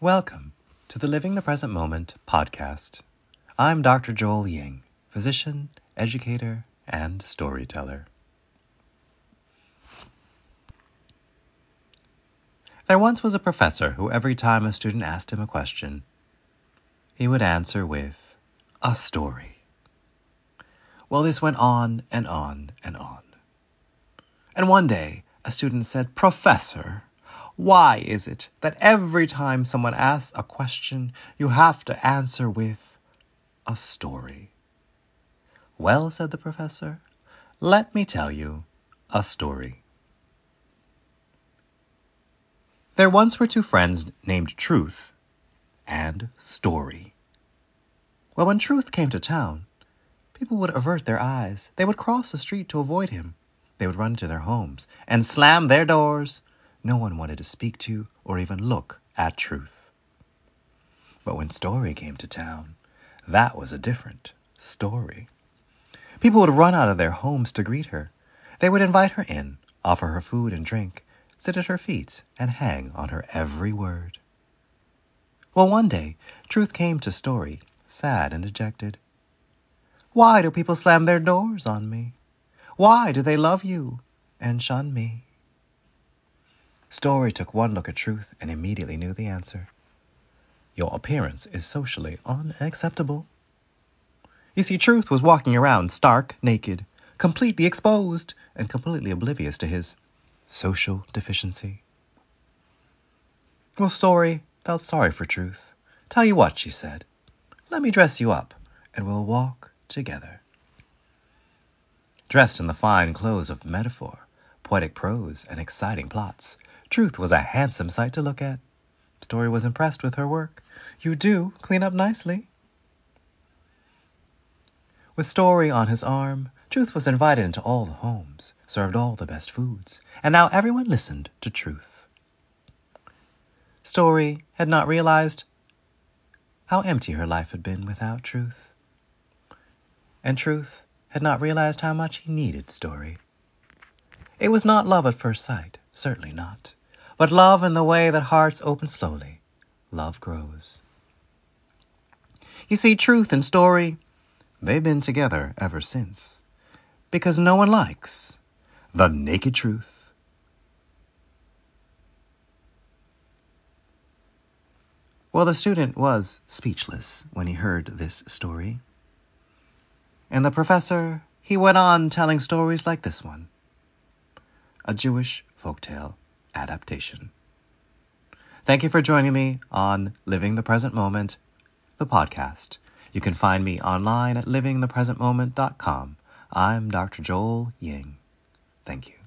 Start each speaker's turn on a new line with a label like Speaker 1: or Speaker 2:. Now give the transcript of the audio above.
Speaker 1: Welcome to the Living the Present Moment podcast. I'm Dr. Joel Ying, physician, educator, and storyteller. There once was a professor who, every time a student asked him a question, he would answer with a story. Well, this went on and on and on. And one day, a student said, Professor, why is it that every time someone asks a question, you have to answer with a story? Well, said the professor, let me tell you a story. There once were two friends named Truth and Story. Well, when Truth came to town, people would avert their eyes. They would cross the street to avoid him. They would run into their homes and slam their doors no one wanted to speak to or even look at truth. But when Story came to town, that was a different story. People would run out of their homes to greet her. They would invite her in, offer her food and drink, sit at her feet, and hang on her every word. Well, one day, Truth came to Story, sad and dejected. Why do people slam their doors on me? Why do they love you and shun me? Story took one look at Truth and immediately knew the answer. Your appearance is socially unacceptable. You see, Truth was walking around stark naked, completely exposed, and completely oblivious to his social deficiency. Well, Story felt sorry for Truth. Tell you what, she said. Let me dress you up, and we'll walk together. Dressed in the fine clothes of metaphor, poetic prose, and exciting plots, Truth was a handsome sight to look at. Story was impressed with her work. You do clean up nicely. With Story on his arm, Truth was invited into all the homes, served all the best foods, and now everyone listened to Truth. Story had not realized how empty her life had been without Truth. And Truth had not realized how much he needed Story. It was not love at first sight, certainly not. But love in the way that hearts open slowly, love grows. You see, truth and story, they've been together ever since. Because no one likes the naked truth. Well, the student was speechless when he heard this story. And the professor, he went on telling stories like this one a Jewish folk tale adaptation. Thank you for joining me on Living the Present Moment, the podcast. You can find me online at livingthepresentmoment.com. I'm Dr. Joel Ying. Thank you.